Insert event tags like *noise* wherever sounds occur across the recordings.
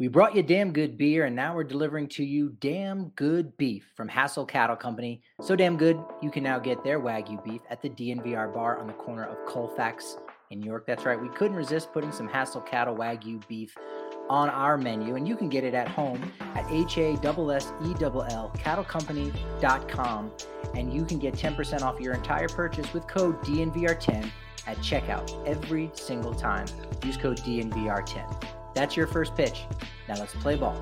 We brought you damn good beer, and now we're delivering to you damn good beef from Hassell Cattle Company. So damn good, you can now get their Wagyu beef at the DNVR bar on the corner of Colfax in York. That's right, we couldn't resist putting some Hassell Cattle Wagyu beef on our menu, and you can get it at home at H-A-S-S-E-L-L cattlecompany.com, and you can get 10% off your entire purchase with code DNVR10 at checkout every single time. Use code DNVR10. That's your first pitch. Now let's play ball.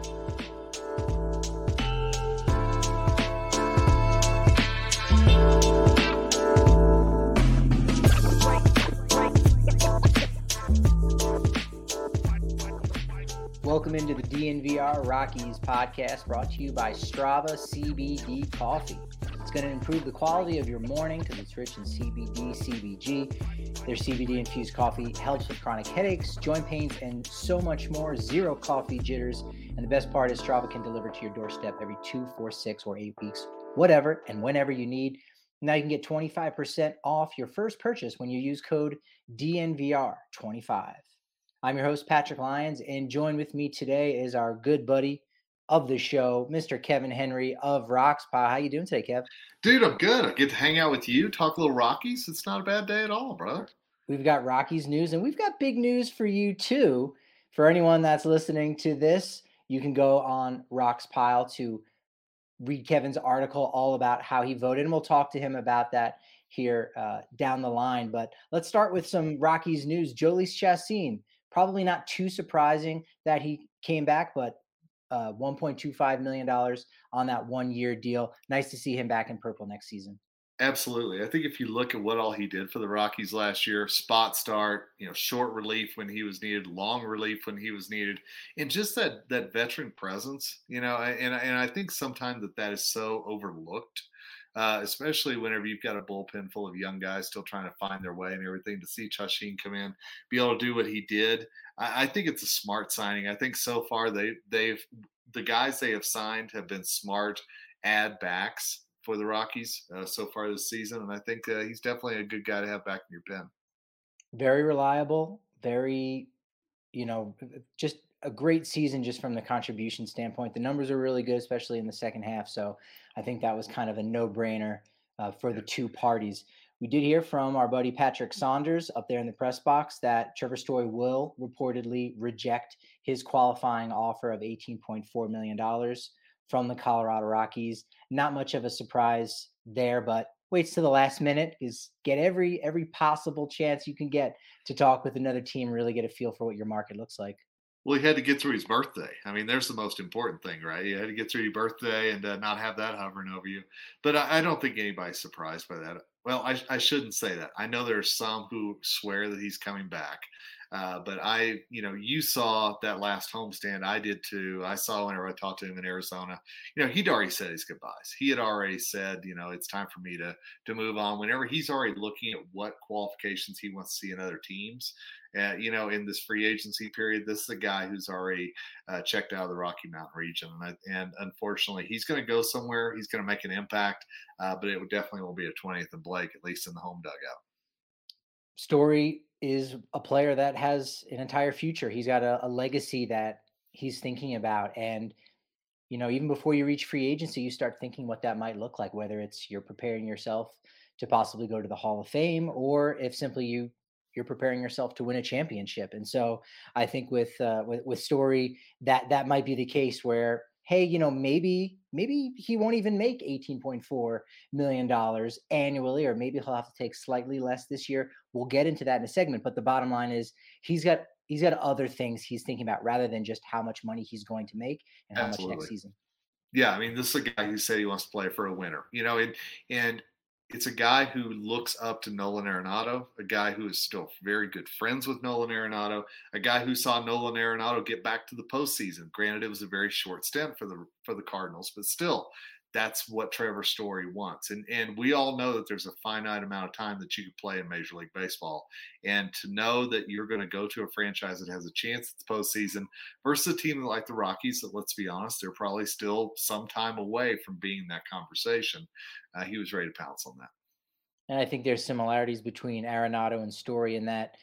Welcome into the DNVR Rockies podcast brought to you by Strava CBD Coffee. Going to improve the quality of your morning because it's rich in CBD, CBG. Their CBD infused coffee helps with chronic headaches, joint pains, and so much more. Zero coffee jitters. And the best part is Strava can deliver to your doorstep every two, four, six, or eight weeks, whatever and whenever you need. Now you can get 25% off your first purchase when you use code DNVR25. I'm your host, Patrick Lyons, and join with me today is our good buddy, of the show, Mr. Kevin Henry of Rox Pile. How you doing today, Kev? Dude, I'm good. I get to hang out with you, talk a little Rockies. It's not a bad day at all, brother. We've got Rockies news, and we've got big news for you too. For anyone that's listening to this, you can go on Rox Pile to read Kevin's article all about how he voted, and we'll talk to him about that here uh, down the line. But let's start with some Rockies news. Jhoulys Chacin, probably not too surprising that he came back, but uh, $1.25 million on that one year deal. Nice to see him back in purple next season. Absolutely. I think if you look at what all he did for the Rockies last year, spot start, you know, short relief when he was needed, long relief when he was needed, and just that that veteran presence, you know, and and I think sometimes that that is so overlooked. Uh, especially whenever you've got a bullpen full of young guys still trying to find their way and everything. To see Chacin come in, be able to do what he did, I, I think it's a smart signing. I think so far they they've the guys they have signed have been smart add backs for the Rockies uh, so far this season, and I think uh, he's definitely a good guy to have back in your pen. Very reliable, very, you know, just a great season just from the contribution standpoint. The numbers are really good, especially in the second half. So I think that was kind of a no-brainer uh, for the two parties. We did hear from our buddy Patrick Saunders up there in the press box that Trevor Story will reportedly reject his qualifying offer of $18.4 million from the Colorado Rockies. Not much of a surprise there, but waits to the last minute is get every every possible chance you can get to talk with another team, really get a feel for what your market looks like. Well, he had to get through his birthday. I mean, there's the most important thing, right? You had to get through your birthday and uh, not have that hovering over you. But I, I, don't think anybody's surprised by that. Well, I, I shouldn't say that. I know there are some who swear that he's coming back. Uh, but I, you know, you saw that last homestand. I did too. I saw whenever I talked to him in Arizona. You know, he'd already said his goodbyes. He had already said, you know, it's time for me to to move on. Whenever he's already looking at what qualifications he wants to see in other teams, uh, you know, in this free agency period, this is a guy who's already uh, checked out of the Rocky Mountain region, and, I, and unfortunately, he's going to go somewhere. He's going to make an impact, uh, but it definitely will be a 20th and Blake, at least in the home dugout. Story is a player that has an entire future. He's got a, a, legacy that he's thinking about. And, you know, even before you reach free agency, you start thinking what that might look like, whether it's you're preparing yourself to possibly go to the Hall of Fame or if simply you you're preparing yourself to win a championship. And so I think with uh, with, with Story that that might be the case where hey, you know, maybe maybe he won't even make 18.4 million dollars annually or maybe he'll have to take slightly less this year. We'll get into that in a segment, but the bottom line is he's got he's got other things he's thinking about rather than just how much money he's going to make and how Absolutely. much next season. Yeah, I mean, this is a guy who said he wants to play for a winner, you know, and and it's a guy who looks up to Nolan Arenado, a guy who is still very good friends with Nolan Arenado, a guy who saw Nolan Arenado get back to the postseason. Granted, it was a very short stint for the for the Cardinals, but still, that's what Trevor Story wants. And and we all know that there's a finite amount of time that you can play in Major League Baseball. And to know that you're going to go to a franchise that has a chance at the postseason versus a team like the Rockies, that let's be honest, they're probably still some time away from being that conversation. Uh, he was ready to pounce on that. And I think there's similarities between Arenado and Story in that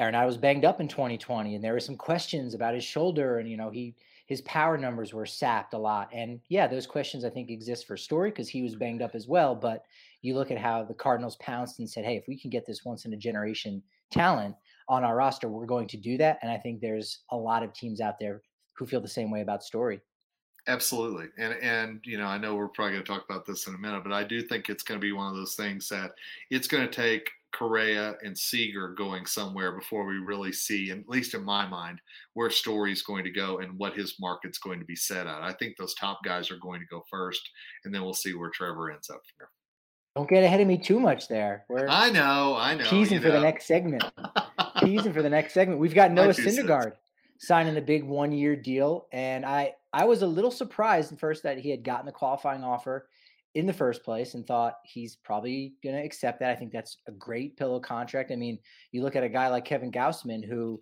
Arenado was banged up in 2020, and there were some questions about his shoulder, and you know he his power numbers were sapped a lot. And yeah, those questions I think exist for Story because he was banged up as well. But you look at how the Cardinals pounced and said, hey, if we can get this once in a generation talent on our roster, we're going to do that. And I think there's a lot of teams out there who feel the same way about Story. Absolutely. And and you know, I know we're probably going to talk about this in a minute, but I do think it's going to be one of those things that it's going to take Correa and Seager going somewhere before we really see, at least in my mind, where Story's going to go and what his market's going to be set at. I think those top guys are going to go first, and then we'll see where Trevor ends up here. Don't get ahead of me too much there. We're I know, I know. Teasing for know. the next segment. *laughs* teasing for the next segment. We've got Noah Syndergaard signing a big one-year deal, and I I was a little surprised at first that he had gotten the qualifying offer in the first place and thought he's probably going to accept that. I think that's a great pillow contract. I mean, you look at a guy like Kevin Gausman who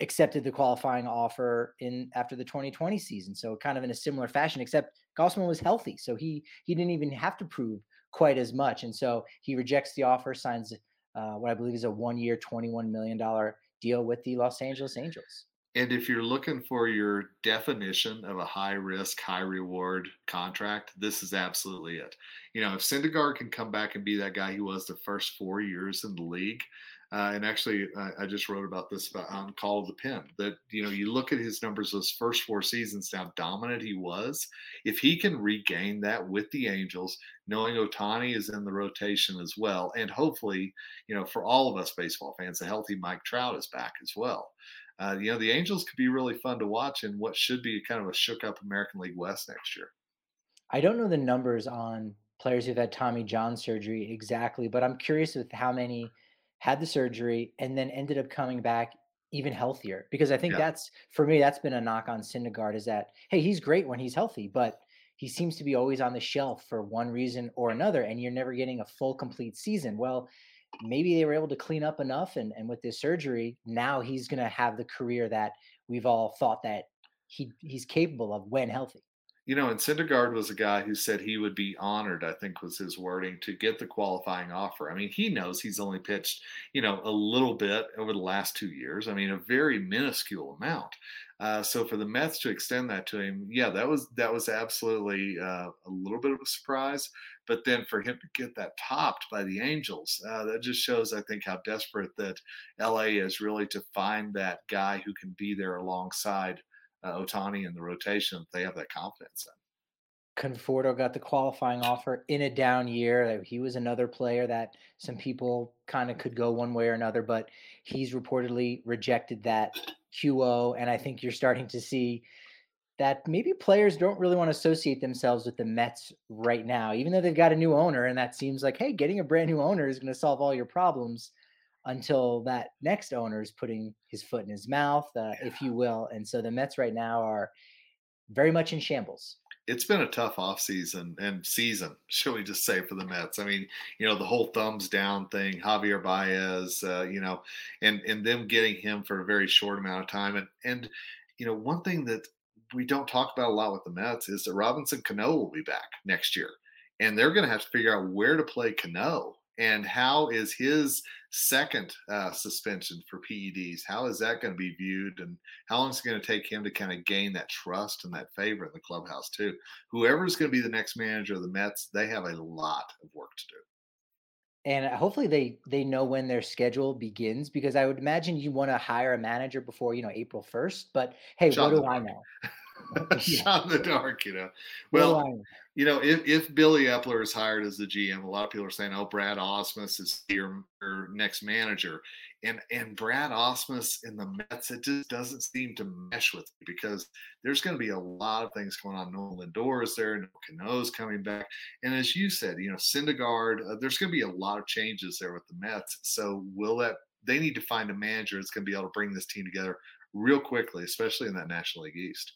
accepted the qualifying offer in after the 2020 season. So kind of in a similar fashion, except Gausman was healthy. So he he didn't even have to prove quite as much. And so he rejects the offer, signs uh, what I believe is a one year, $21 million deal with the Los Angeles Angels. And if you're looking for your definition of a high risk, high reward contract, this is absolutely it. You know, if Syndergaard can come back and be that guy he was the first four years in the league, uh, and actually, uh, I just wrote about this about on Call of the Pen. That you know, you look at his numbers those first four seasons, how dominant he was. If he can regain that with the Angels, knowing Ohtani is in the rotation as well, and hopefully, you know, for all of us baseball fans, a healthy Mike Trout is back as well uh, you know, the Angels could be really fun to watch in what should be kind of a shook up American League West next year. I don't know the numbers on players who've had Tommy John surgery exactly, but I'm curious with how many had the surgery and then ended up coming back even healthier. Because I think yeah. that's for me, that's been a knock on Syndergaard is that hey, he's great when he's healthy, but he seems to be always on the shelf for one reason or another, and you're never getting a full complete season. Well, maybe they were able to clean up enough and, and with this surgery now he's going to have the career that we've all thought that he he's capable of when healthy. You know and Syndergaard was a guy who said he would be honored i think was his wording to get the qualifying offer. I mean he knows he's only pitched you know a little bit over the last two years i mean a very minuscule amount. Uh, so for the Mets to extend that to him, yeah, that was that was absolutely uh, a little bit of a surprise. But then for him to get that topped by the Angels, uh, that just shows, I think, how desperate that LA is really to find that guy who can be there alongside uh, Ohtani in the rotation. They have that confidence in. Conforto got the qualifying offer in a down year. He was another player that some people kind of could go one way or another, but he's reportedly rejected that QO. And I think you're starting to see that maybe players don't really want to associate themselves with the Mets right now, even though they've got a new owner. And that seems like, hey, getting a brand new owner is going to solve all your problems until that next owner is putting his foot in his mouth, uh, if you will. And so the Mets right now are very much in shambles. It's been a tough offseason and season, *laughs* shall we just say, for the Mets. I mean, you know, the whole thumbs down thing, Javier Baez, uh, you know, and and them getting him for a very short amount of time. And and you know, one thing that we don't talk about a lot with the Mets is that Robinson Cano will be back next year, and they're going to have to figure out where to play Cano and how is his second uh, suspension for PEDs? How is that going to be viewed, and how long is it going to take him to kind of gain that trust and that favor in the clubhouse too? Whoever is going to be the next manager of the Mets, they have a lot of work to do. and hopefully they they know when their schedule begins because I would imagine you want to hire a manager before you know April first. But hey, Shot what do I know? *laughs* *laughs* *laughs* Shot in the dark, you know. what do I Well, you know, if, if Billy Eppler is hired as the GM, a lot of people are saying, "Oh, Brad Ausmus is your, your next manager," and and Brad Ausmus in the Mets, it just doesn't seem to mesh with me because there's going to be a lot of things going on. Nolan Lindor is there, no Cano's coming back, and as you said, you know, Syndergaard, uh, there's going to be a lot of changes there with the Mets. So will that? They need to find a manager that's going to be able to bring this team together real quickly, especially in that National League East.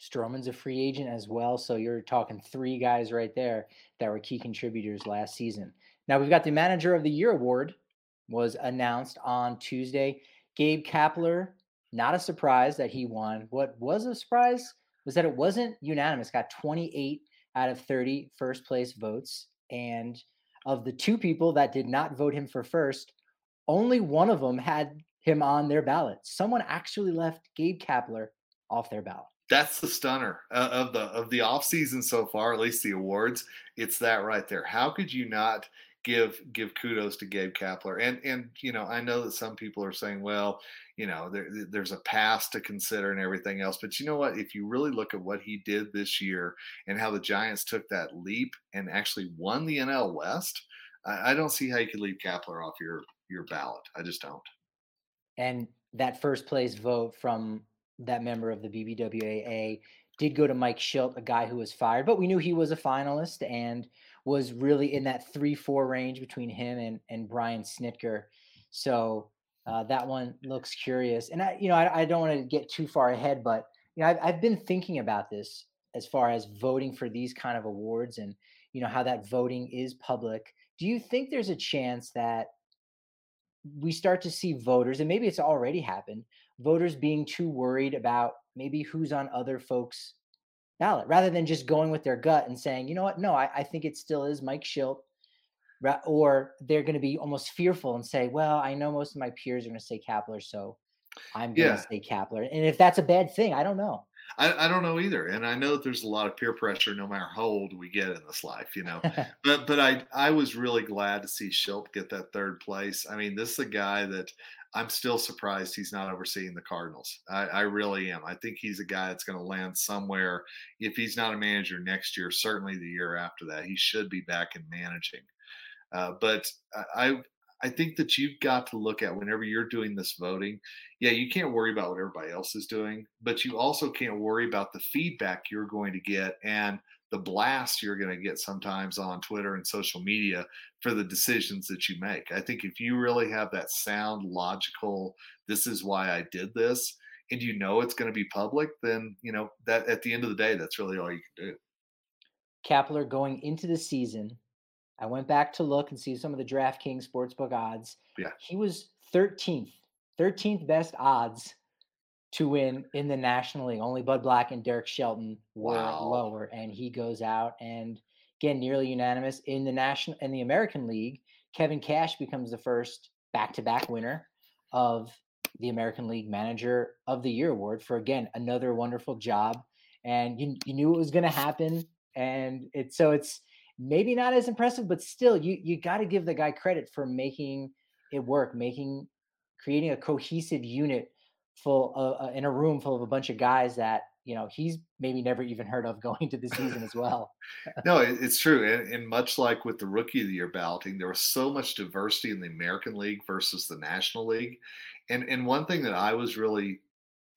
Stroman's a free agent as well, so you're talking three guys right there that were key contributors last season. Now we've got the Manager of the Year award was announced on Tuesday. Gabe Kapler, not a surprise that he won. What was a surprise was that it wasn't unanimous. Got 28 out of 30 first place votes, and of the two people that did not vote him for first, only one of them had him on their ballot. Someone actually left Gabe Kapler off their ballot. That's the stunner uh, of the of the off season so far, at least the awards. It's that right there. How could you not give give kudos to Gabe Kapler? And and you know, I know that some people are saying, well, you know, there, there's a past to consider and everything else. But you know what? If you really look at what he did this year and how the Giants took that leap and actually won the NL West, I, I don't see how you could leave Kapler off your your ballot. I just don't. And that first place vote from that member of the BBWAA did go to Mike Shildt, a guy who was fired, but we knew he was a finalist and was really in that three four range between him and and Brian Snitker. So uh, that one looks curious. And I, you know, I, I don't want to get too far ahead, but you know, I've, I've been thinking about this as far as voting for these kind of awards and you know how that voting is public. Do you think there's a chance that we start to see voters, and maybe it's already happened, voters being too worried about maybe who's on other folks' ballot rather than just going with their gut and saying, you know what, no, I, I think it still is Mike Shildt. Or they're going to be almost fearful and say, well, I know most of my peers are going to say Kapler, so I'm going to Yeah, say Kapler. And if that's a bad thing, I don't know. I, I don't know either, and I know that there's a lot of peer pressure, no matter how old we get in this life, you know. *laughs* But but I I was really glad to see Shildt get that third place. I mean, this is a guy that I'm still surprised he's not overseeing the Cardinals. I, I really am. I think he's a guy that's going to land somewhere. If he's not a manager next year, certainly the year after that, he should be back in managing. Uh, but I I I think that you've got to look at whenever you're doing this voting. Yeah, you can't worry about what everybody else is doing, but you also can't worry about the feedback you're going to get and the blast you're going to get sometimes on Twitter and social media for the decisions that you make. I think if you really have that sound, logical, this is why I did this, and you know it's going to be public, then you know that at the end of the day, that's really all you can do. Kapler going into the season, I went back to look and see some of the DraftKings sportsbook odds. Yeah. He was 13th, 13th best odds to win in the National League. Only Bud Black and Derek Shelton were Wow. lower, and he goes out and again nearly unanimous in the national in the American League. Kevin Cash becomes the first back-to-back winner of the American League Manager of the Year award for again another wonderful job. And you you knew it was going to happen, and it's so it's maybe not as impressive, but still you you got to give the guy credit for making it work, making creating a cohesive unit full uh, in a room full of a bunch of guys that you know he's maybe never even heard of *laughs* going to the season as well. *laughs* No, it, it's true, and, and much like with the Rookie of the Year balloting, there was so much diversity in the American League versus the National League, and and one thing that I was really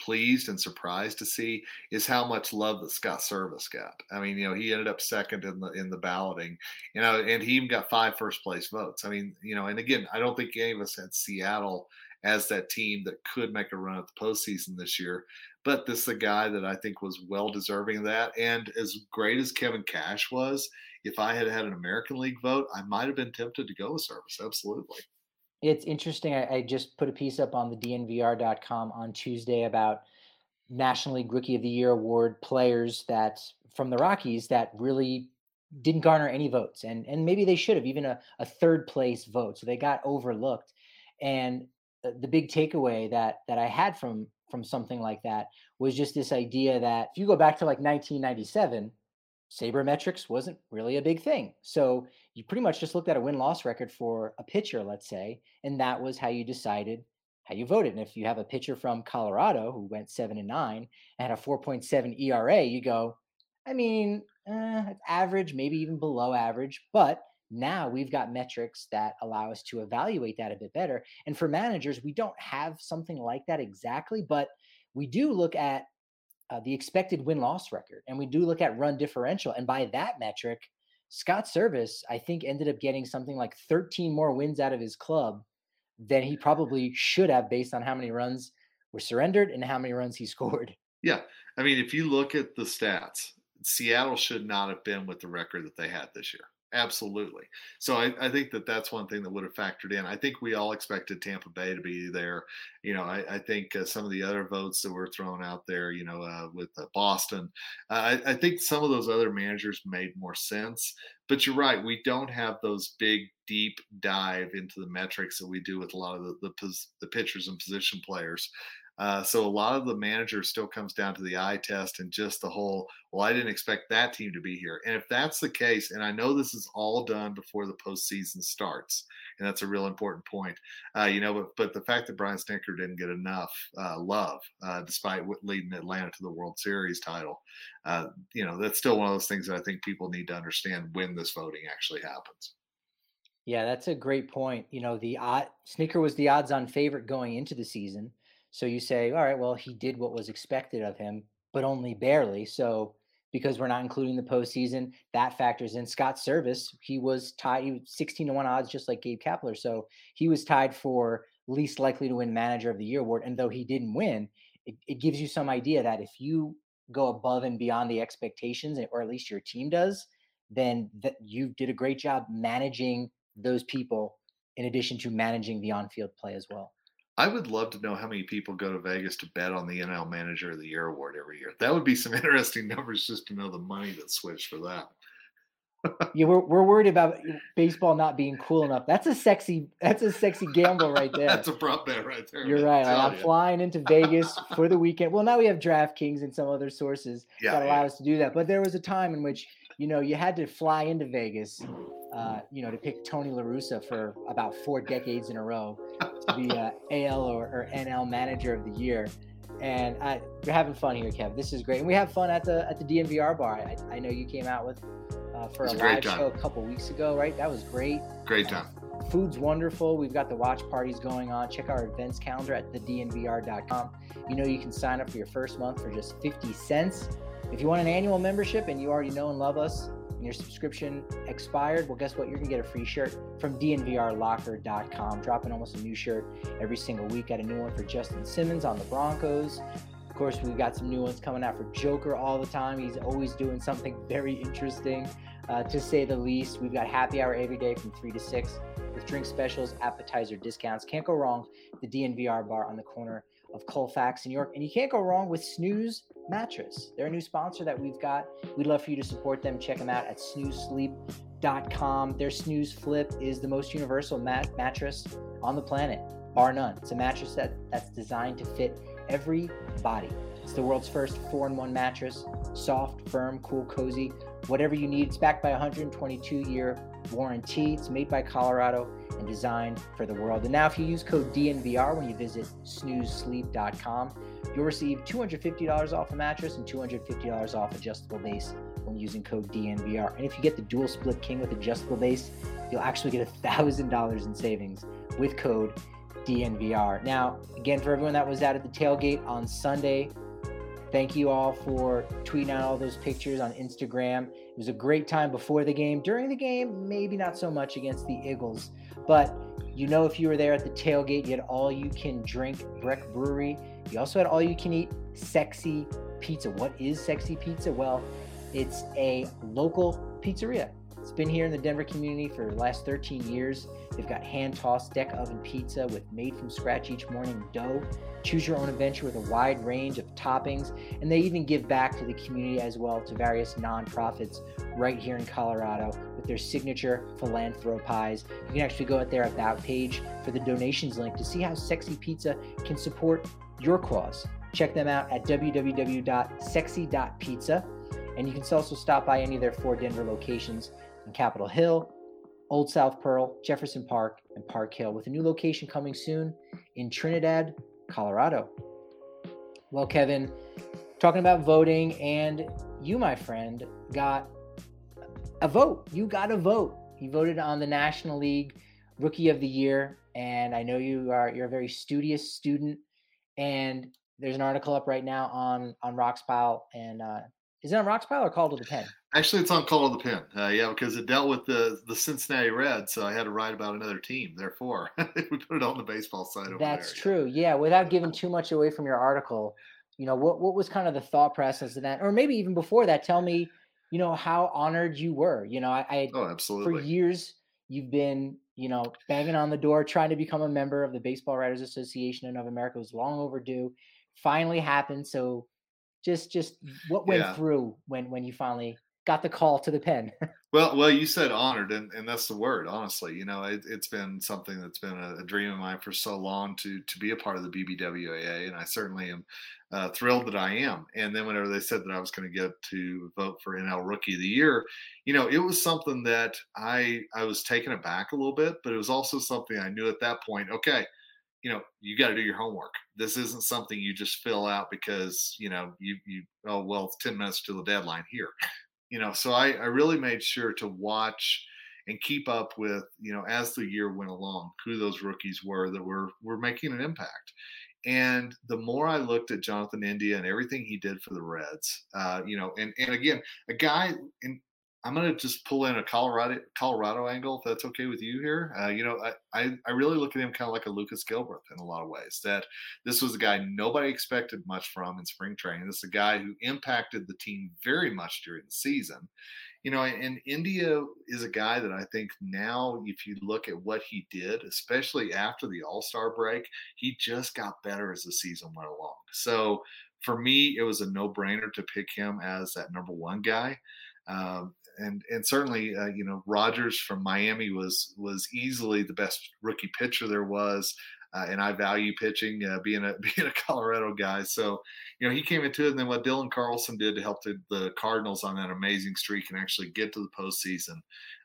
pleased and surprised to see is how much love that Scott Servais got. I mean, you know, he ended up second in the in the balloting, you know, and he even got five first place votes. I mean, you know, and again, I don't think any of us had Seattle as that team that could make a run at the postseason this year. But this is a guy that I think was well deserving of that. And as great as Kevin Cash was, if I had had an American League vote, I might have been tempted to go with Servais. Absolutely. It's interesting. I, I just put a piece up on the DNVR.com on Tuesday about National League Rookie of the Year award players that from the Rockies that really didn't garner any votes, and and maybe they should have even a, a third place vote, so they got overlooked. And the, the big takeaway that that I had from from something like that was just this idea that if you go back to like 1997, sabermetrics wasn't really a big thing. So you pretty much just looked at a win loss record for a pitcher, let's say, and that was how you decided how you voted. And if you have a pitcher from Colorado who went seven and nine and had a 4.7 ERA, you go, I mean, eh, average, maybe even below average, but now we've got metrics that allow us to evaluate that a bit better. And for managers, we don't have something like that exactly, but we do look at uh, the expected win loss record and we do look at run differential. And by that metric, Scott Servais, I think, ended up getting something like 13 more wins out of his club than he probably should have based on how many runs were surrendered and how many runs he *laughs* scored. Yeah. I mean, if you look at the stats, Seattle should not have been with the record that they had this year. Absolutely. So I, I, think that that's one thing that would have factored in. I think we all expected Tampa Bay to be there. You know, I, I think uh, some of the other votes that were thrown out there, you know, uh, with uh, Boston, I, I, think some of those other managers made more sense. But you're right. We don't have those big, deep dive into the metrics that we do with a lot of the, the, the pitchers and position players. Uh, so a lot of the manager still comes down to the eye test and just the whole, well, I didn't expect that team to be here. And if that's the case, and I know this is all done before the postseason starts, and that's a real important point, uh, you know, but, but the fact that Brian Snitker didn't get enough uh, love, uh, despite leading Atlanta to the World Series title, uh, you know, that's still one of those things that I think people need to understand when this voting actually happens. Yeah, that's a great point. You know, the odd Snitker was the odds-on favorite going into the season so you say, all right, well, he did what was expected of him, but only barely. So because we're not including the postseason, that factors in. Scott Servais, he was tied, he was 16 to 1 odds, just like Gabe Kapler. So he was tied for least likely to win manager of the year award. And though he didn't win, it, it gives you some idea that if you go above and beyond the expectations, eh, or at least your team does, then that you did a great job managing those people in addition to managing the on-field play as well. I would love to know how many people go to Vegas to bet on the NL Manager of the Year award every year. That would be some *laughs* interesting numbers just to know the money that's switched for that. yeah, we're we're worried about baseball not being cool enough. That's a sexy that's a sexy gamble right *laughs* there. that's a prop bet right there. You're right. I'm you. flying into Vegas for the weekend. Well, now we have DraftKings and some other sources yeah, that allow yeah. us to do that. But there was a time in which you know you had to fly into Vegas *clears throat* uh, you know, to pick Tony La Russa for about four decades in a row to be *laughs* uh, AL or, or, NL Manager of the Year. And I, we're having fun here, Kev. This is great, and we have fun at the at the DNVR bar. I, I know you came out with uh, for a, live show a couple weeks ago, right? That was great. Great time. food's wonderful. We've got the watch parties going on. Check our events calendar at thednvr.com. You know you can sign up for your first month for just 50 cents. If you want an annual membership and you already know and love us, and your subscription expired, well, guess what? You're going to get a free shirt from dnvrlocker.com. Dropping almost a new shirt every single week. Got a new one for Justin Simmons on the Broncos. Of course, we've got some new ones coming out for Joker all the time. He's always doing something *laughs* very interesting, uh, to say the least. We've got happy hour every day from 3 to 6 with drink specials, appetizer discounts. Can't go wrong. The DNVR bar on the corner of Colfax, New York. And you can't go wrong with Snooze Mattress. They're a new sponsor that we've got. We'd love for you to support them. Check them out at snoozesleep.com. Their Snooze Flip is the most universal mat- mattress on the planet, bar none. It's a mattress that, that's designed to fit every body. It's the world's first four in one mattress, soft, firm, cool, cozy, whatever you need. It's backed by a 122 year warranty. It's made by Colorado and designed for the world. And now, if you use code DNVR when you visit snoozesleep.com, you'll receive $250 off a mattress and $250 off adjustable base when using code DNVR. And if you get the dual split king with adjustable base, you'll actually get $1,000 in savings with code DNVR. Now, again, for everyone that was out at the tailgate on Sunday, thank you all for tweeting out all those pictures on Instagram. It was a great time before the game. During the game, maybe not so much against the Eagles, but you know, if you were there at the tailgate, you had all you can drink Breck Brewery. You also had all you can eat sexy pizza. What is sexy pizza? Well, it's a local pizzeria. It's been here in the Denver community for the last 13 years. They've got hand tossed deck oven pizza with made from scratch each morning dough. Choose your own adventure with a wide range of toppings. And they even give back to the community as well to various nonprofits right here in Colorado with their signature philanthropies. You can actually go out there at their About page for the donations link to see how Sexy Pizza can support your cause. Check them out at www.sexy.pizza. And you can also stop by any of their four Denver locations in Capitol Hill, Old South Pearl, Jefferson Park, and Park Hill, with a new location coming soon in Trinidad, Colorado. Well, Kevin, talking about voting, and you, my friend, got a vote. You got a vote. You voted on the National League Rookie of the Year, and I know you are you're a very studious student. And there's an article up right now on on Roxpile, and uh, is it on Roxpile or Call to the Pen? Actually, it's on Call to the Pen. Uh, yeah, because it dealt with the the Cincinnati Reds, so I had to write about another team. Therefore, *laughs* we put it on the baseball side. Over That's there, true. Yeah. yeah, without giving too much away from your article, you know what what was kind of the thought process of that, or maybe even before that. Tell me, you know, how honored you were. You know, I, I oh absolutely for years you've been you know banging on the door trying to become a member of the Baseball Writers Association of America. It was long overdue. Finally happened. So just just what went yeah. through when when you finally got the call to the pen *laughs* well well you said honored and, and that's the word honestly you know it, has been something that's been a, a, dream of mine for so long to to be a part of the bbwaa and i certainly am uh, thrilled that i am. And then whenever they said that i was going to get to vote for nl rookie of the year you know it was something that i i was taken aback a little bit but it was also something i knew at that point okay you know you got to do your homework. This isn't something you just fill out because you know you you oh well it's 10 minutes to the deadline here. You know so I, I really made sure to watch and keep up with you know as the year went along who those rookies were that were were making an impact and the more I looked at Jonathan India and everything he did for the Reds, uh, you know, and and again, a guy and I'm going to just pull in a Colorado Colorado angle, if that's okay with you here. Uh, you know, I, I, I really look at him kind of like a Lucas Gilbreath in a lot of ways. That this was a guy nobody expected much from in spring training. This is a guy who impacted the team very much during the season. You know, and India is a guy that I think now, if you look at what he did, especially after the All Star break, he just got better as the season went along. So for me, it was a no brainer to pick him as that number one guy. Um, and and certainly uh, you know Rogers from Miami was was easily the best rookie pitcher there was. Uh, and I value pitching, uh, being a *laughs* being a Colorado guy. So, you know, he came into it, and then what Dylan Carlson did to help the, the Cardinals on that amazing streak and actually get to the postseason.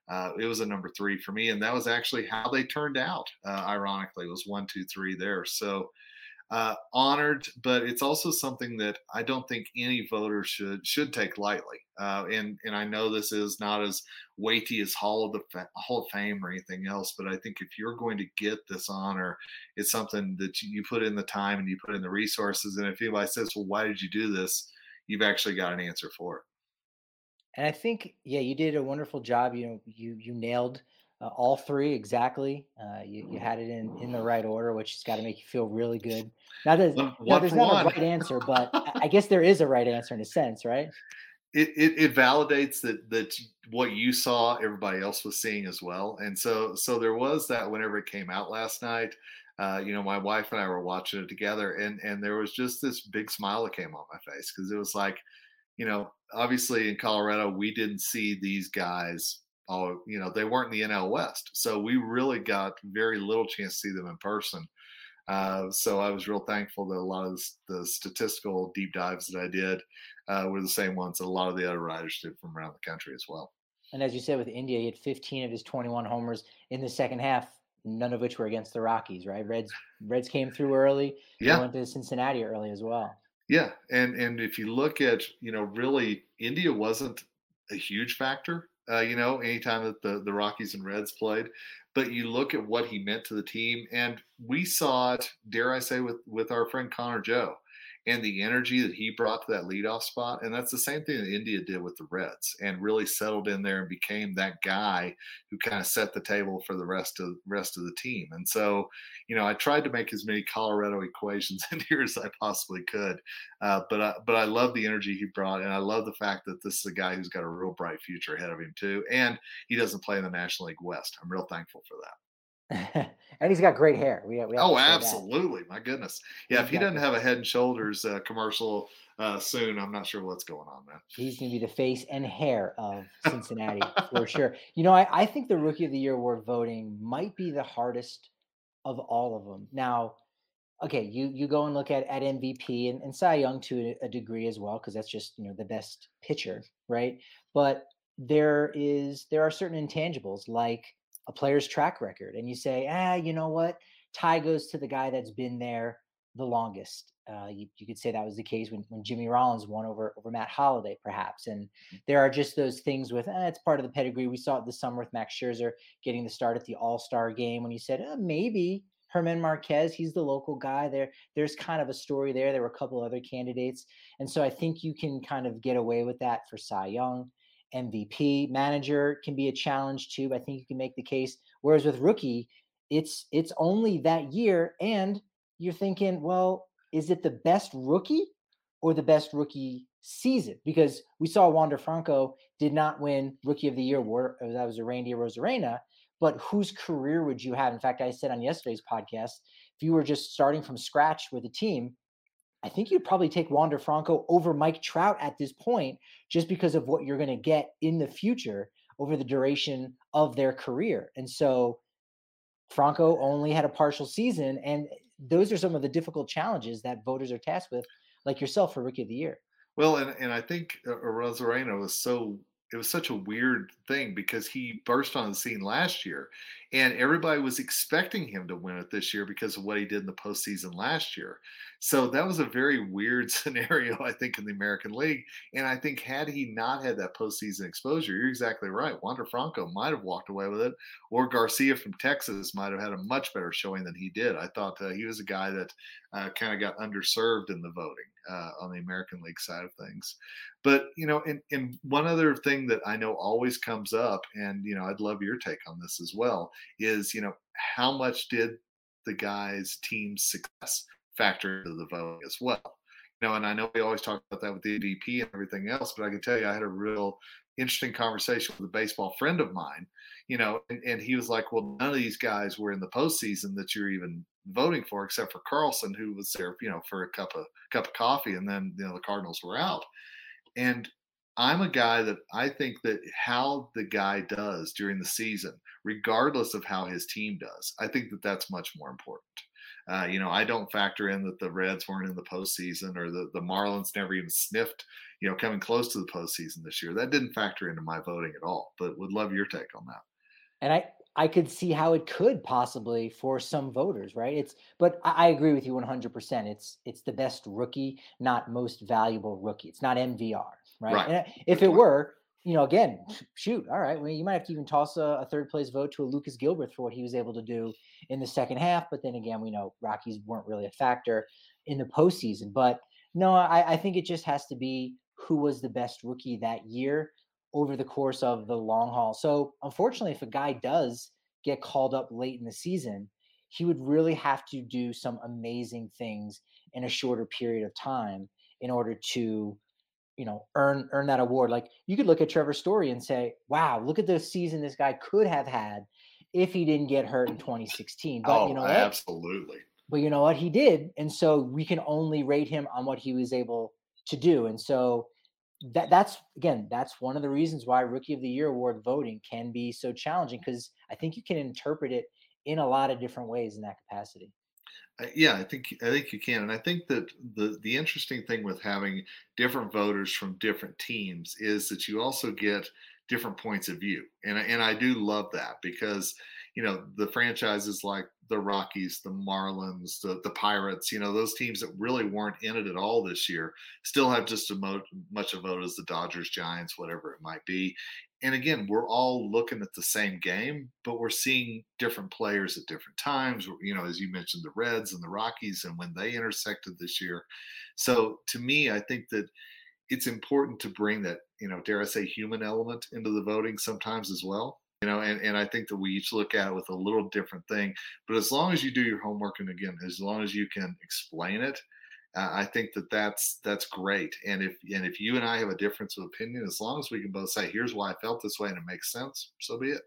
Uh, it was a number three for me, and that was actually how they turned out. Uh, ironically, it was one, two, three there. So, uh, honored, but it's also something that I don't think any voter should should take lightly. Uh, and and I know this is not as weighty as Hall of the Hall of Fame or anything else, but I think if you're going to get this honor, it's something that you, you put in the time and you put in the resources. And if anybody says, "Well, why did you do this?" You've actually got an answer for it. And I think, yeah, you did a wonderful job. You know, you you nailed uh, all three exactly. Uh, you, you had it in, in the right order, which has got to make you feel really good. Now, *laughs* there's, now, there's not one. a right answer, but I *laughs* guess there is a right answer in a sense, right? It, it, it validates that that what you saw, everybody else was seeing as well, and so so there was that whenever it came out last night. Uh, you know, my wife and I were watching it together, and and there was just this big smile that came on my face because it was like, you know, obviously in Colorado we didn't see these guys oh, you know, they weren't in the NL West. So we really got very little chance to see them in person. Uh, so I was real thankful that a lot of the statistical deep dives that I did uh, were the same ones that a lot of the other writers did from around the country as well. And as you said with India, he had 15 of his 21 homers in the second half, none of which were against the Rockies, right? Reds Reds came through early. Yeah. went to Cincinnati early as well. Yeah, and and if you look at you know really India wasn't a huge factor uh, you know, anytime that the, the Rockies and Reds played. But you look at what he meant to the team, and we saw it, dare I say, with, with our friend Connor Joe and the energy that he brought to that leadoff spot. And that's the same thing that India did with the Reds and really settled in there and became that guy who kind of set the table for the rest of rest of the team. And so, you know, I tried to make as many Colorado equations *laughs* in here as I possibly could. Uh, but I, but I love the energy he brought, and I love the fact that this is a guy who's got a real bright future ahead of him too. And he doesn't play in the National League West. I'm real thankful for that. *laughs* and he's got great hair. We, we oh, absolutely. That. My goodness. Yeah, he's if he doesn't have a head and shoulders uh, commercial uh, soon, I'm not sure what's going on, man. He's going to be the face and hair of *laughs* Cincinnati for sure. You know, I, I think the Rookie of the Year award voting might be the hardest of all of them. Now, okay, you you go and look at at MVP and, and Cy Young to a, a degree as well, because that's just you know the best pitcher, right? But there is there are certain intangibles like a player's track record, and you say, ah, you know what, tie goes to the guy that's been there the longest. Uh, you, you, could say that was the case when, when Jimmy Rollins won over over Matt Holliday, perhaps. And mm. there are just those things with eh, it's part of the pedigree. We saw it this summer with Max Scherzer getting the start at the All Star game when you said eh, maybe Germán Márquez, he's the local guy there. There's kind of a story there. There were a couple other candidates, and so I think you can kind of get away with that for Cy Young. MVP manager can be a challenge too. I think you can make the case. Whereas with rookie, it's it's only that year, and you're thinking, well, is it the best rookie or the best rookie season? Because we saw Wander Franco did not win Rookie of the Year award. Uh, that was a Randy Arozarena. But whose career would you have? In fact, I said on yesterday's podcast, if you were just starting from scratch with a team, I think you'd probably take Wander Franco over Mike Trout at this point, just because of what you're going to get in the future over the duration of their career. And so Franco only had a partial season, and those are some of the difficult challenges that voters are tasked with, like yourself for Rookie of the Year. Well, and, and I think uh, Arozarena was so it was such a weird thing because he burst on the scene last year and everybody was expecting him to win it this year because of what he did in the postseason last year. So that was a very weird *laughs* scenario, I think, in the American League. And I think had he not had that postseason exposure, you're exactly right. Wander Franco might have walked away with it, or Garcia from Texas might have had a much better showing than he did. I thought uh, he was a guy that uh, kind of got underserved in the voting uh, on the American League side of things. But you know, and, and one other thing that I know always comes up, and you know, I'd love your take on this as well, is you know, how much did the guy's team's success factor into the voting as well? You know, and I know we always talk about that with the MVP and everything else, but I can tell you, I had a real interesting conversation with a baseball friend of mine, you know, and, and, he was like, well, none of these guys were in the postseason that you're even voting for, except for Carlson, who was there, you know, for a cup of cup of coffee, and then you know the Cardinals were out. And I'm a guy that I think that how the guy does during the season, regardless of how his team does, I think that that's much more important. Uh, you know, I don't factor in that the Reds weren't in the postseason or the, the Marlins never even sniffed, you know, coming close to the postseason this year. That didn't factor into my voting at all, but would love your take on that. And I, I could see how it could possibly for some voters, right? It's but I, agree with you 100%. It's it's the best rookie, not most valuable rookie. It's not MVR, right? right. And if it were, you know, again, shoot, all right, well, you might have to even toss a, a, third place vote to a Lucas Gilbreath for what he was able to do in the second half. But then again, we know Rockies weren't really a factor in the postseason. But no, I, I think it just has to be who was the best rookie that year over the course of the long haul. So, unfortunately, if a guy does get called up late in the season, he would really have to do some amazing things in a shorter period of time in order to you know earn earn that award. Like you could look at Trevor Story and say wow look at the season this guy could have had if he didn't get hurt in 2016 but oh, you know what? absolutely. But you know what? He did and so we can only rate him on what he was able to do and so that that's again that's one of the reasons why rookie of the year award voting can be so challenging because i think you can interpret it in a lot of different ways in that capacity yeah i think i think you can and i think that the the interesting thing with having different voters from different teams is that you also get different points of view and and i do love that because you know the franchises like the Rockies, the Marlins, the, the Pirates, you know, those teams that really weren't in it at all this year still have just as mo- much a vote as the Dodgers, Giants, whatever it might be. And again, we're all looking at the same game, but we're seeing different players at different times. You know, as you mentioned, the Reds and the Rockies and when they intersected this year. So to me, I think that it's important to bring that, you know, dare I say, human element into the voting sometimes as well you know and, and i think that we each look at it with a little different thing but as long as you do your homework and again as long as you can explain it uh, i think that that's that's great. And if and if you and i have a difference of opinion as long as we can both say here's why i felt this way and it makes sense so be it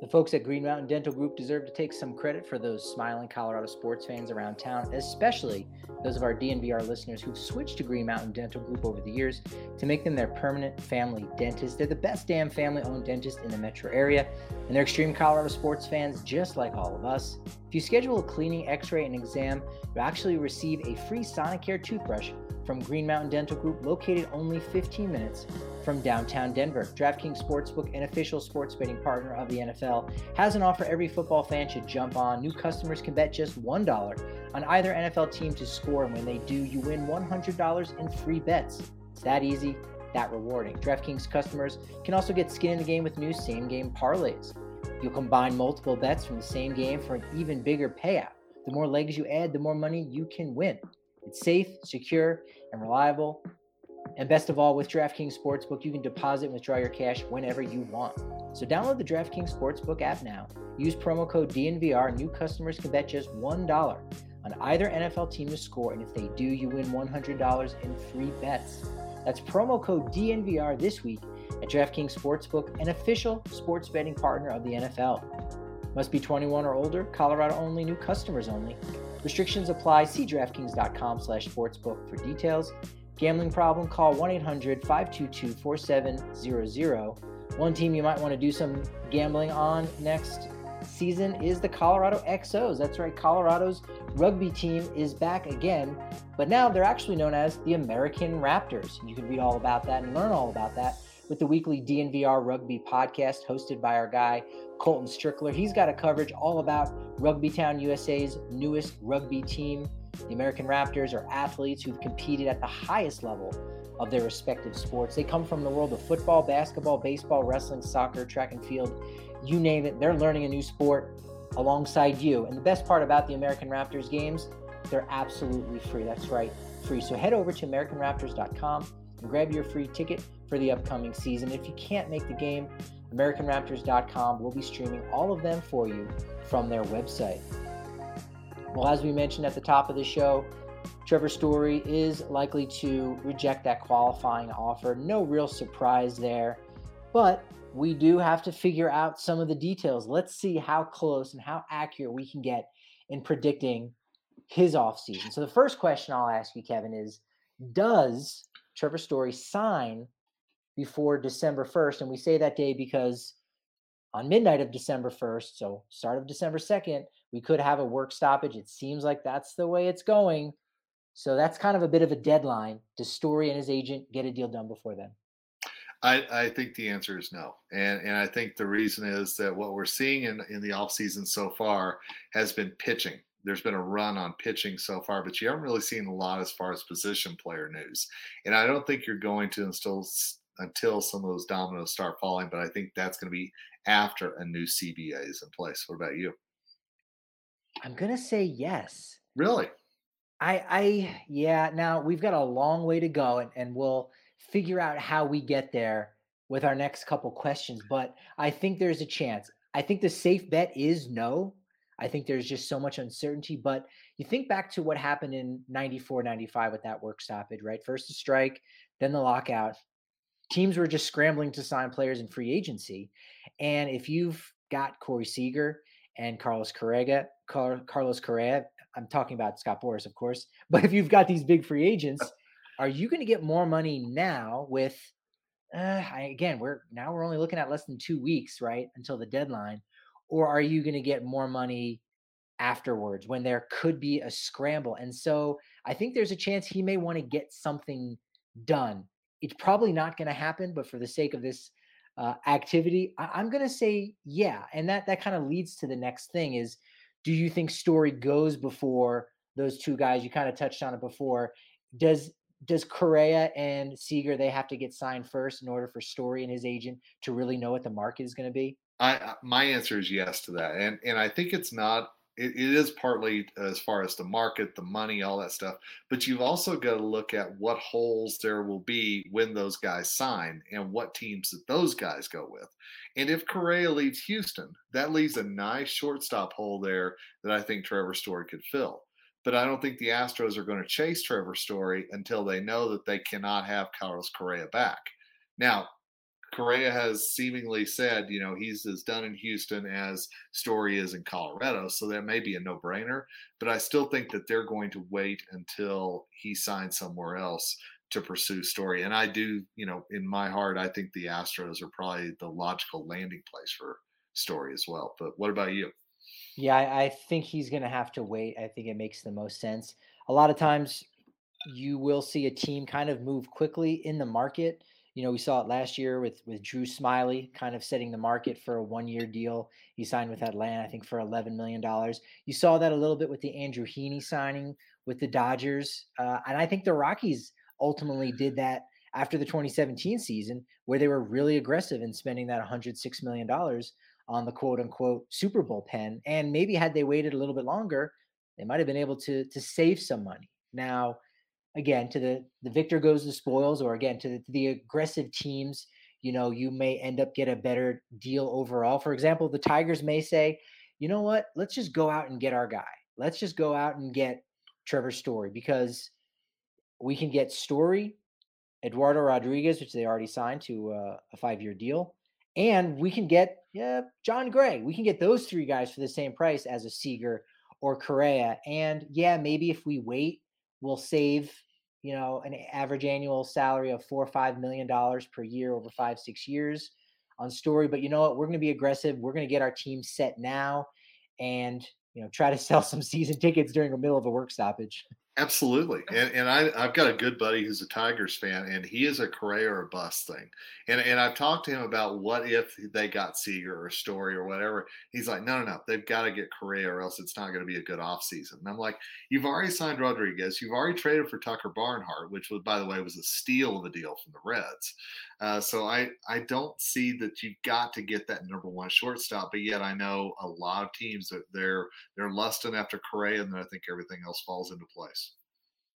The folks at Green Mountain Dental Group deserve to take some credit for those smiling Colorado sports fans around town, especially those of our DNVR listeners who've switched to Green Mountain Dental Group over the years to make them their permanent family dentist. They're the best damn family owned dentist in the metro area, and they're extreme Colorado sports fans just like all of us. If you schedule a cleaning, x ray, and exam, you'll actually receive a free Sonicare toothbrush from Green Mountain Dental Group, located only 15 minutes from downtown Denver. DraftKings Sportsbook, an official sports betting partner of the NFL, has an offer every football fan should jump on. New customers can bet just $1 on either NFL team to score, and when they do, you win $100 in free bets. It's that easy, that rewarding. DraftKings customers can also get skin in the game with new same game parlays. You'll combine multiple bets from the same game for an even bigger payout. The more legs you add, the more money you can win. It's safe, secure, and reliable. And best of all, with DraftKings Sportsbook, you can deposit and withdraw your cash whenever you want. So download the DraftKings Sportsbook app now. Use promo code DNVR. New customers can bet just $1 on either NFL team to score. And if they do, you win $100 in free bets. That's promo code DNVR this week at DraftKings Sportsbook, an official sports betting partner of the NFL. Must be 21 or older, Colorado only, new customers only. Restrictions apply. See DraftKings.com slash sportsbook for details. Gambling problem? Call 1 800 522 4700. One team you might want to do some gambling on next season is the Colorado XOs. That's right, Colorado's rugby team is back again, but now they're actually known as the American Raptors. You can read all about that and learn all about that with the weekly DNVR Rugby podcast hosted by our guy Colton Strickler. He's got a coverage all about Rugby Town USA's newest rugby team. The American Raptors are athletes who've competed at the highest level of their respective sports. They come from the world of football, basketball, baseball, wrestling, soccer, track and field, you name it. They're learning a new sport alongside you. And the best part about the American Raptors games, they're absolutely free. That's right, free. So head over to AmericanRaptors.com and grab your free ticket for the upcoming season. If you can't make the game, AmericanRaptors.com will be streaming all of them for you from their website. Well, as we mentioned at the top of the show, Trevor Story is likely to reject that qualifying offer. No real surprise there, but we do have to figure out some of the details. Let's see how close and how accurate we can get in predicting his offseason. So, the first question I'll ask you, Kevin, is Does Trevor Story sign before December 1st? And we say that day because on midnight of December 1st, so start of December 2nd, we could have a work stoppage. It seems like that's the way it's going. So that's kind of a bit of a deadline. Does Story and his agent get a deal done before then? I, I think the answer is no. And and I think the reason is that what we're seeing in, in the offseason so far has been pitching. There's been a run on pitching so far, but you haven't really seen a lot as far as position player news. And I don't think you're going to until until some of those dominoes start falling, but I think that's going to be after a new CBA is in place. What about you? I'm gonna say yes. Really? I I yeah, now we've got a long way to go and, and we'll figure out how we get there with our next couple questions. But I think there's a chance. I think the safe bet is no. I think there's just so much uncertainty. But you think back to what happened in 94, 95 with that work stoppage, right? First the strike, then the lockout. Teams were just scrambling to sign players in free agency. And if you've got Corey Seager and Carlos Correa, Car- Carlos Correa. I'm talking about Scott Boras, of course. *laughs* But if you've got these big free agents, *laughs* are you going to get more money now with? Uh, I, again, we're now we're only looking at less than two weeks, right, until the deadline, or are you going to get more money afterwards when there could be a scramble? And so I think there's a chance he may want to get something done. It's probably not going to happen, but for the sake of this uh, activity, I, am going to say yeah. And that that kind of leads to the next thing is, do you think Story goes before those two guys? You kind of touched on it before. Does does Correa and Seager they have to get signed first in order for Story and his agent to really know what the market is going to be? I my answer is yes to that, and and I think it's not it, it is partly uh, as far as the market, the money, all that stuff. But you've also got to look at what holes there will be when those guys sign and what teams that those guys go with. And if Correa leaves Houston, that leaves a nice shortstop hole there that I think Trevor Story could fill. But I don't think the Astros are going to chase Trevor Story until they know that they cannot have Carlos Correa back. Now, Correa has seemingly said, you know, he's as done in Houston as Story is in Colorado. So that may be a no brainer. But I still think that they're going to wait until he signs somewhere else to pursue Story. And I do, you know, in my heart, I think the Astros are probably the logical landing place for Story as well. But what about you? Yeah, I, I think he's going to have to wait. I think it makes the most sense. A lot of times you will see a team kind of move quickly in the market you know, we saw it last year with with Drew Smyly kind of setting the market for a one year deal. He signed with Atlanta, I think, for eleven million dollars. You saw that a little bit with the Andrew Heaney signing with the Dodgers, uh, and I think the Rockies ultimately did that after the 2017 season, where they were really aggressive in spending that 106 million dollars on the quote unquote Super Bowl pen. And maybe had they waited a little bit longer, they might have been able to to save some money. Now again to the the victor goes the spoils or again to the, to the aggressive teams you know you may end up get a better deal overall. For example the tigers may say you know what? Let's just go out and get our guy. Let's just go out and get trevor story because we can get story eduardo rodriguez which they already signed to uh, a five-year deal and we can get yeah jon gray. We can get those three guys for the same price as a seager or correa and yeah maybe if we wait will save you know an average annual salary of four or five million dollars per year over five six years on story but you know what? We're going to be aggressive. We're going to get our team set now and you know try to *laughs* sell some season tickets during the middle of a work stoppage Absolutely. And, and I, I've got a good buddy who's a Tigers fan, and he is a Correa or a bust thing. And, and I've talked to him about what if they got Seager or Story or whatever. He's like, no, no, no. They've got to get Correa or else it's not going to be a good offseason. And I'm like, you've already signed Rodriguez. You've already traded for Tucker Barnhart, which was, by the way, was a steal of a deal from the Reds. Uh, so I, I don't see that you've got to get that number one shortstop, but yet I know a lot of teams that they're they're lusting after Correa, and then I think everything else falls into place.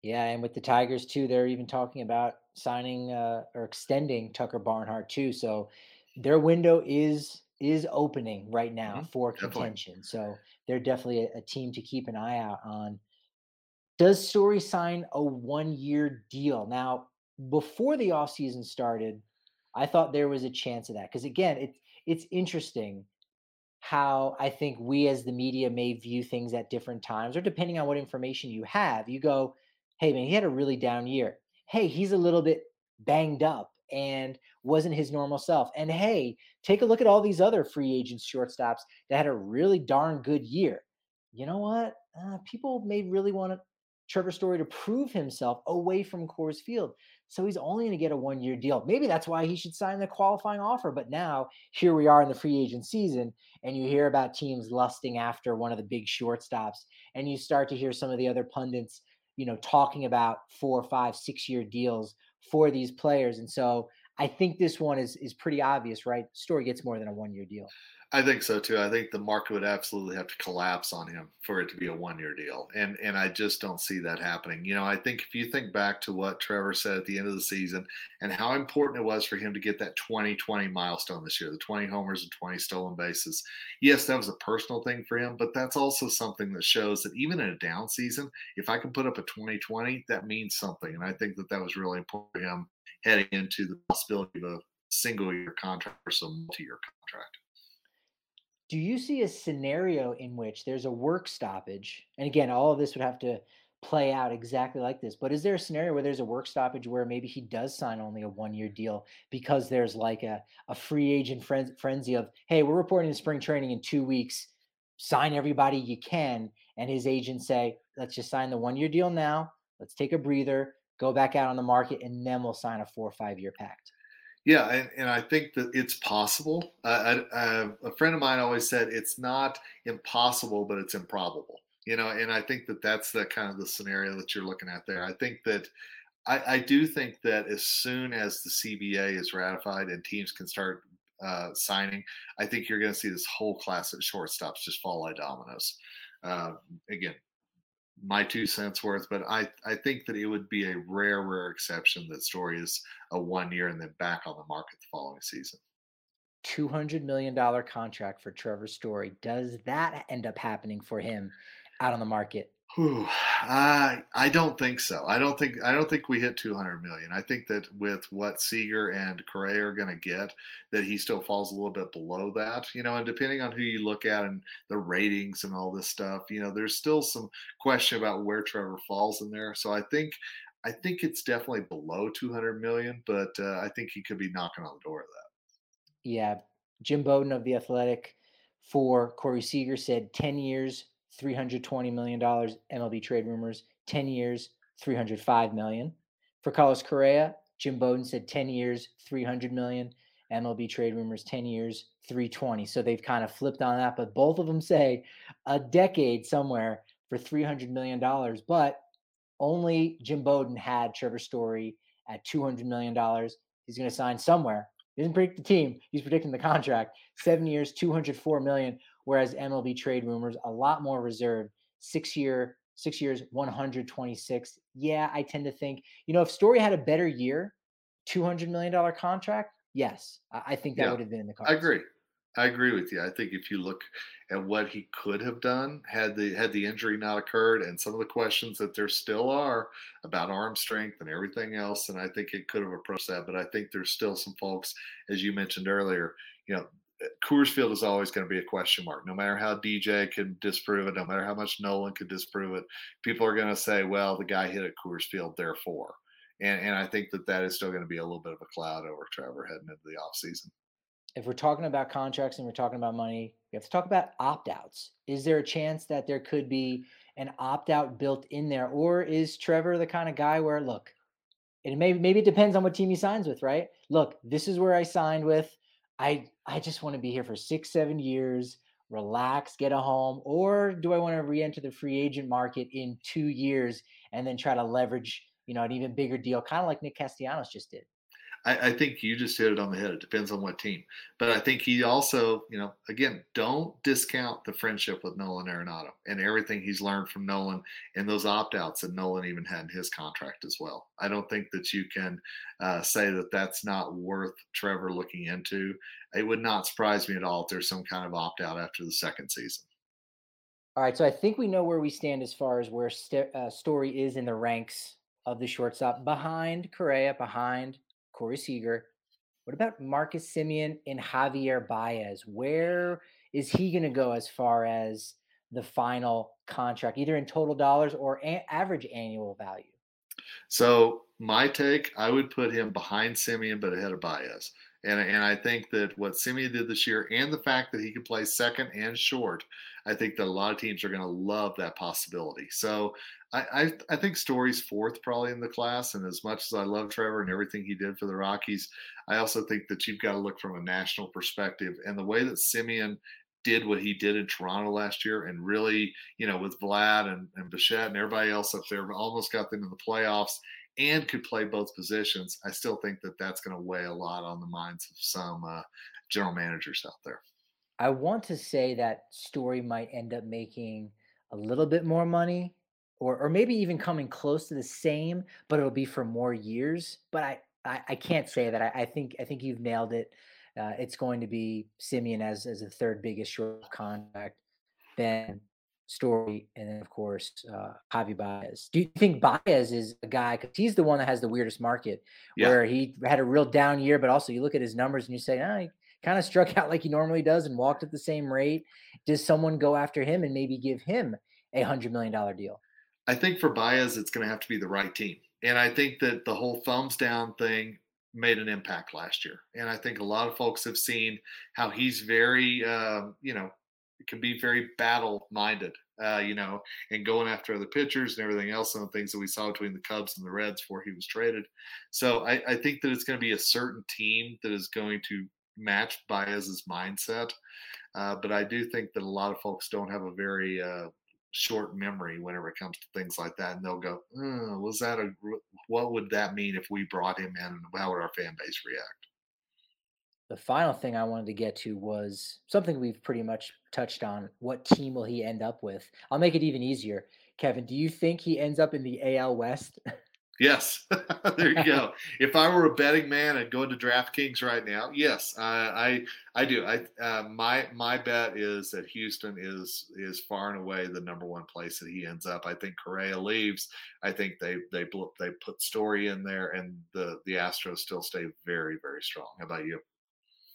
Yeah, and with the Tigers too, they're even talking about signing uh, or extending Tucker Barnhart too. So their window is is opening right now mm-hmm. for contention. Definitely. So they're definitely a, a team to keep an eye out on. Does Story sign a one year deal? Now, before the offseason started, I thought there was a chance of that because again, it it's interesting how I think we as the media may view things at different times, or depending on what information you have, you go, "Hey, man, he had a really down year. Hey, he's a little bit banged up and wasn't his normal self. And hey, take a look at all these other free agents, shortstops that had a really darn good year. You know what? Uh, people may really want to Trevor Story to prove himself away from Coors Field. So he's only going to get a one year deal. Maybe that's why he should sign the qualifying offer. But now here we are in the free agent season, and you hear about teams lusting after one of the big shortstops, and you start to hear some of the other pundits, you know, talking about four, five, six year deals for these players. And so I think this one is is pretty obvious, right? Story gets more than a one year deal. I think so too. I think the market would absolutely have to collapse on him for it to be a one year deal. And and I just don't see that happening. You know, I think if you think back to what Trevor said at the end of the season and how important it was for him to get that 2020 milestone this year, the 20 homers and 20 stolen bases. Yes, that was a personal thing for him, but that's also something that shows that even in a down season, if I can put up a 2020, that means something. And I think that that was really important for him heading into the possibility of a single year contract or some multi year contract do you see a scenario in which there's a work stoppage? And again, all of this would have to play out exactly like this. But is there a scenario where there's a work stoppage where maybe he does sign only a one year deal because there's like a, a free agent fren- frenzy of, hey, we're reporting to spring training in two weeks, sign everybody you can. And his agent say, let's just sign the one year deal now. Let's take a breather, go back out on the market, and then we'll sign a four or five year pact. Yeah, and, and I think that it's possible. Uh, I, uh, a friend of mine always said it's not impossible, but it's improbable. You know, and I think that that's the kind of the scenario that you're looking at there. I think that I, I do think that as soon as the CBA is ratified and teams can start uh, signing, I think you're going to see this whole class of shortstops just fall like dominoes. Uh, again, my two cents worth, but I, I think that it would be a rare, rare exception that Story is a one year and then back on the market the following season. $200 million contract for Trevor Story. Does that end up happening for him out on the market? Whew, I I don't think so. I don't think I don't think we hit 200 million. I think that with what Seager and Correa are going to get, that he still falls a little bit below that. You know, and depending on who you look at and the ratings and all this stuff, you know, there's still some question about where Trevor falls in there. So I think I think it's definitely below 200 million, but uh, I think he could be knocking on the door of that. Yeah, Jim Bowden of the Athletic for Corey Seager said 10 years, $320 million MLB trade rumors, 10 years, 305 million. For Carlos Correa, Jim Bowden said 10 years, 300 million. MLB trade rumors 10 years, 320. So they've kind of flipped on that, but both of them say a decade somewhere for 300 million dollars, but only Jim Bowden had Trevor Story at 200 million dollars. He's going to sign somewhere. He doesn't predict the team, he's predicting the contract. 7 years, 204 million whereas MLB trade rumors a lot more reserved. Six year, six years, 126. Yeah, I tend to think, you know, if Story had a better year, $200 million contract, yes, I, think that yeah, would have been in the cards. I agree. I agree with you. I think if you look at what he could have done had the had the injury not occurred, and some of the questions that there still are about arm strength and everything else, and I think it could have approached that. But I think there's still some folks, as you mentioned earlier, you know, Coors Field is always going to be a question mark. No matter how DJ can disprove it, no matter how much Nolan could disprove it, people are going to say, "Well, the guy hit at Coors Field, therefore." And and I think that that is still going to be a little bit of a cloud over Trevor heading into the offseason. If we're talking about contracts and we're talking about money, we have to talk about opt outs. Is there a chance that there could be an opt out built in there, or is Trevor the kind of guy where look, it maybe maybe it depends on what team he signs with, right? Look, this is where I signed with. I I just want to be here for six, seven years, relax, get a home, or do I want to re-enter the free agent market in two years and then try to leverage, you know, an even bigger deal, kind of like Nick Castellanos just did? I, I, think you just hit it on the head. It depends on what team. But I think he also, you know, again, don't discount the friendship with Nolan Arenado and everything he's learned from Nolan and those opt outs that Nolan even had in his contract as well. I don't think that you can uh, say that that's not worth Trevor looking into. It would not surprise me at all if there's some kind of opt out after the second season. All right, so I think we know where we stand as far as where St- uh, Story is in the ranks of the shortstop, behind Correa, behind Corey Seager. What about Marcus Semien and Javier Baez? Where is he going to go as far as the final contract, either in total dollars or a- average annual value? So my take, I would put him behind Semien, but ahead of Baez. And, and I think that what Simeon did this year and the fact that he could play second and short, I think that a lot of teams are going to love that possibility. So I, I, I think Story's fourth probably in the class. And as much as I love Trevor and everything he did for the Rockies, I also think that you've got to look from a national perspective. And the way that Semien did what he did in Toronto last year and really, you know, with Vlad and, and Bichette and everybody else up there, almost got them in the playoffs and could play both positions. I still think that that's going to weigh a lot on the minds of some uh, general managers out there. I want to say that Story might end up making a little bit more money or or maybe even coming close to the same, but it'll be for more years. But I I, I can't say that. I, I, think I think you've nailed it. Uh, it's going to be Semien as as the third biggest short contract, then Story, and then of course uh, Javi Baez. Do you think Baez is a guy because he's the one that has the weirdest market, yeah. where he had a real down year, but also you look at his numbers and you say, ah, he kind of struck *laughs* out like he normally does and walked at the same rate. Does someone go after him and maybe give him a hundred million dollar deal? I think for Baez, it's going to have to be the right team. And I think that the whole thumbs down thing made an impact last year. And I think a lot of folks have seen how he's very, uh, you know, can be very battle minded, uh, you know, and going after other pitchers and everything else and the things that we saw between the Cubs and the Reds before he was traded. So I, I think that it's going to be a certain team that is going to match Baez's mindset. Uh, but I do think that a lot of folks don't have a very uh, short memory whenever it comes to things like that, and they'll go, oh, "Was that a? What would that mean if we brought him in? And how would our fan base react?" The final thing I wanted to get to was something we've pretty much touched on. What team will he end up with? I'll make it even easier. Kevin, do you think he ends up in the AL West? *laughs* Yes, *laughs* there you go. *laughs* if I were a betting man, I'd go into DraftKings right now. Yes, I I, I do. I uh, my my bet is that Houston is is far and away the number one place that he ends up. I think Correa leaves. I think they they they put Story in there, and the the Astros still stay very very strong. How about you?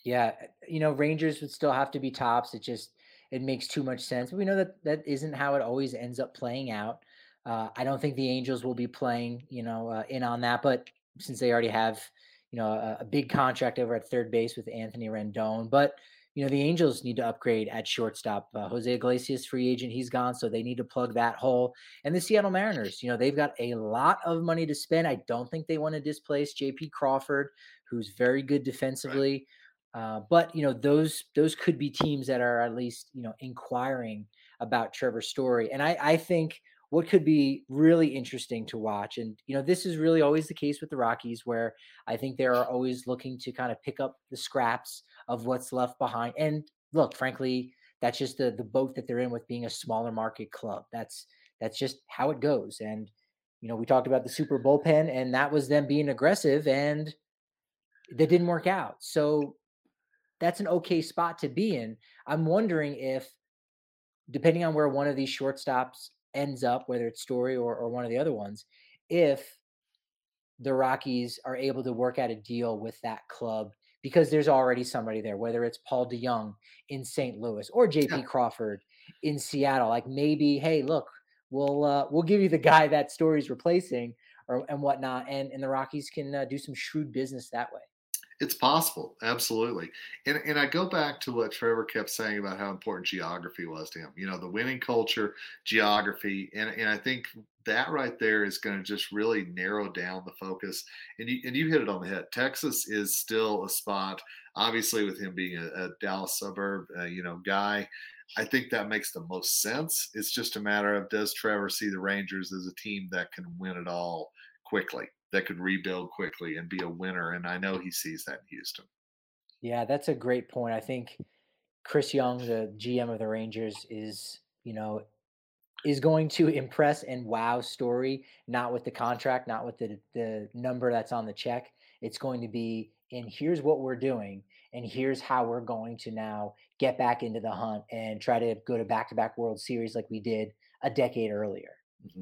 Yeah, you know Rangers would still have to be tops. It just it makes too much sense. But we know that that isn't how it always ends up playing out. Uh, I don't think the Angels will be playing, you know, uh, in on that. But since they already have, you know, a, a, big contract over at third base with Anthony Rendon, but you know the Angels need to upgrade at shortstop. Uh, Jose Iglesias, free agent, he's gone, so they need to plug that hole. And the Seattle Mariners, you know, they've got a lot of money to spend. I don't think they want to displace J.P. Crawford, who's very good defensively. Right. Uh, but you know those those could be teams that are at least you know inquiring about Trevor Story, and I, I think what could be really interesting to watch, and you know this is really always the case with the Rockies, where I think they are always looking to kind of pick up the scraps of what's left behind. And look, frankly, that's just the the boat that they're in with being a smaller market club. That's that's just how it goes. And you know we talked about the super bullpen, and that was them being aggressive, and that didn't work out. So that's an okay spot to be in. I'm wondering if, depending on where one of these shortstops ends up, whether it's Story or, or one of the other ones, if the Rockies are able to work out a deal with that club because there's already somebody there, whether it's Paul DeJong in St. Louis or JP yeah. Crawford in Seattle. Like maybe, hey, look, we'll uh, we'll give you the guy that Story's replacing or and whatnot, and and the Rockies can uh, do some shrewd business that way. It's possible, absolutely. And and I go back to what Trevor kept saying about how important geography was to him. You know, the winning culture, geography, and and I think that right there is going to just really narrow down the focus. And you and you hit it on the head. Texas is still a spot, obviously, with him being a, a Dallas suburb, uh, you know, guy. I think that makes the most sense. It's just a matter of does Trevor see the Rangers as a team that can win it all quickly? That could rebuild quickly and be a winner. And I know he sees that in Houston. Yeah, that's a great point. I think Chris Young, the GM of the Rangers, is, you know, is going to impress and wow story, not with the contract, not with the the number that's on the check. It's going to be and here's what we're doing and here's how we're going to now get back into the hunt and try to go to back-to-back World Series like we did a decade earlier. Mm-hmm.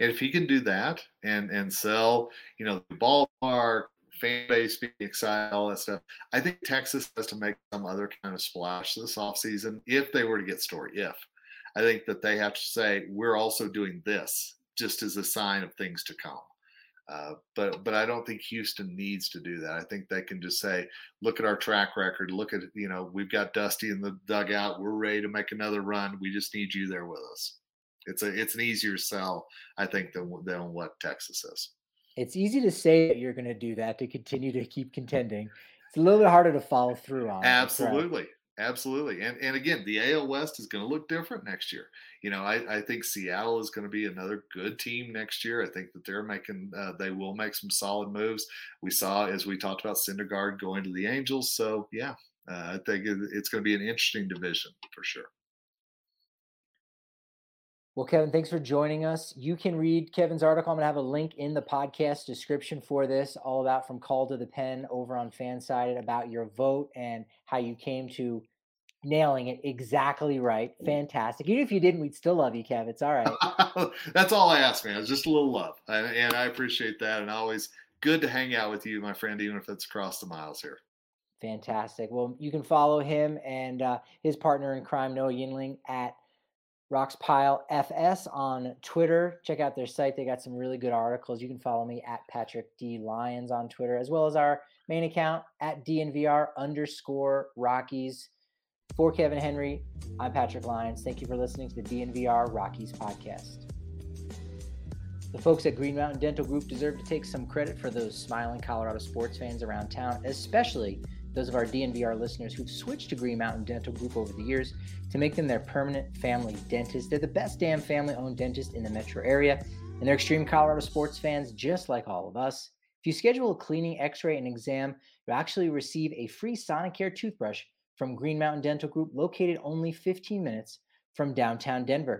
And if he can do that and and sell, you know, the ballpark, fan base being excited, all that stuff, I think Texas has to make some other kind of splash this offseason if they were to get Story. If I think that they have to say we're also doing this just as a sign of things to come. Uh, but but I don't think Houston needs to do that. I think they can just say, look at our track record. Look at you know we've got Dusty in the dugout. We're ready to make another run. We just need you there with us. It's a it's an easier sell, I think, than than what Texas is. It's easy to say that you're going to do that to continue to keep contending. It's a little bit harder to follow through on. Absolutely. Absolutely. And and again, the AL West is going to look different next year. You know, I, I think Seattle is going to be another good team next year. I think that they're making uh, they will make some solid moves. We saw as we talked about Syndergaard going to the Angels. So yeah, uh, I think it's going to be an interesting division for sure. Well, Kevin, thanks for joining us. You can read Kevin's article. I'm going to have a link in the podcast description for this, all about from call to the pen over on Fansided about your vote and how you came to nailing it exactly right. Fantastic. Even if you didn't, we'd still love you, Kev. It's all right. *laughs* That's all I ask, man. It's just a little love. And, and I appreciate that. And always good to hang out with you, my friend, even if it's across the miles here. Fantastic. Well, you can follow him and uh, his partner in crime, Noah Yingling, at Rox Pile FS on Twitter. Check out their site. They got some really good articles. You can follow me at Patrick D Lyons on Twitter, as well as our main account at DNVR underscore Rockies. For Kevin Henry, I'm Patrick Lyons. Thank you for listening to the DNVR Rockies podcast. The folks at Green Mountain Dental Group deserve to take some credit for those smiling Colorado sports fans around town, especially those of our DNVR listeners who've switched to Green Mountain Dental Group over the years to make them their permanent family dentist. They're the best damn family owned dentist in the metro area, and they're extreme Colorado sports fans just like all of us. If you schedule a cleaning, x ray, and exam, you'll actually receive a free Sonicare toothbrush from Green Mountain Dental Group, located only 15 minutes from downtown Denver.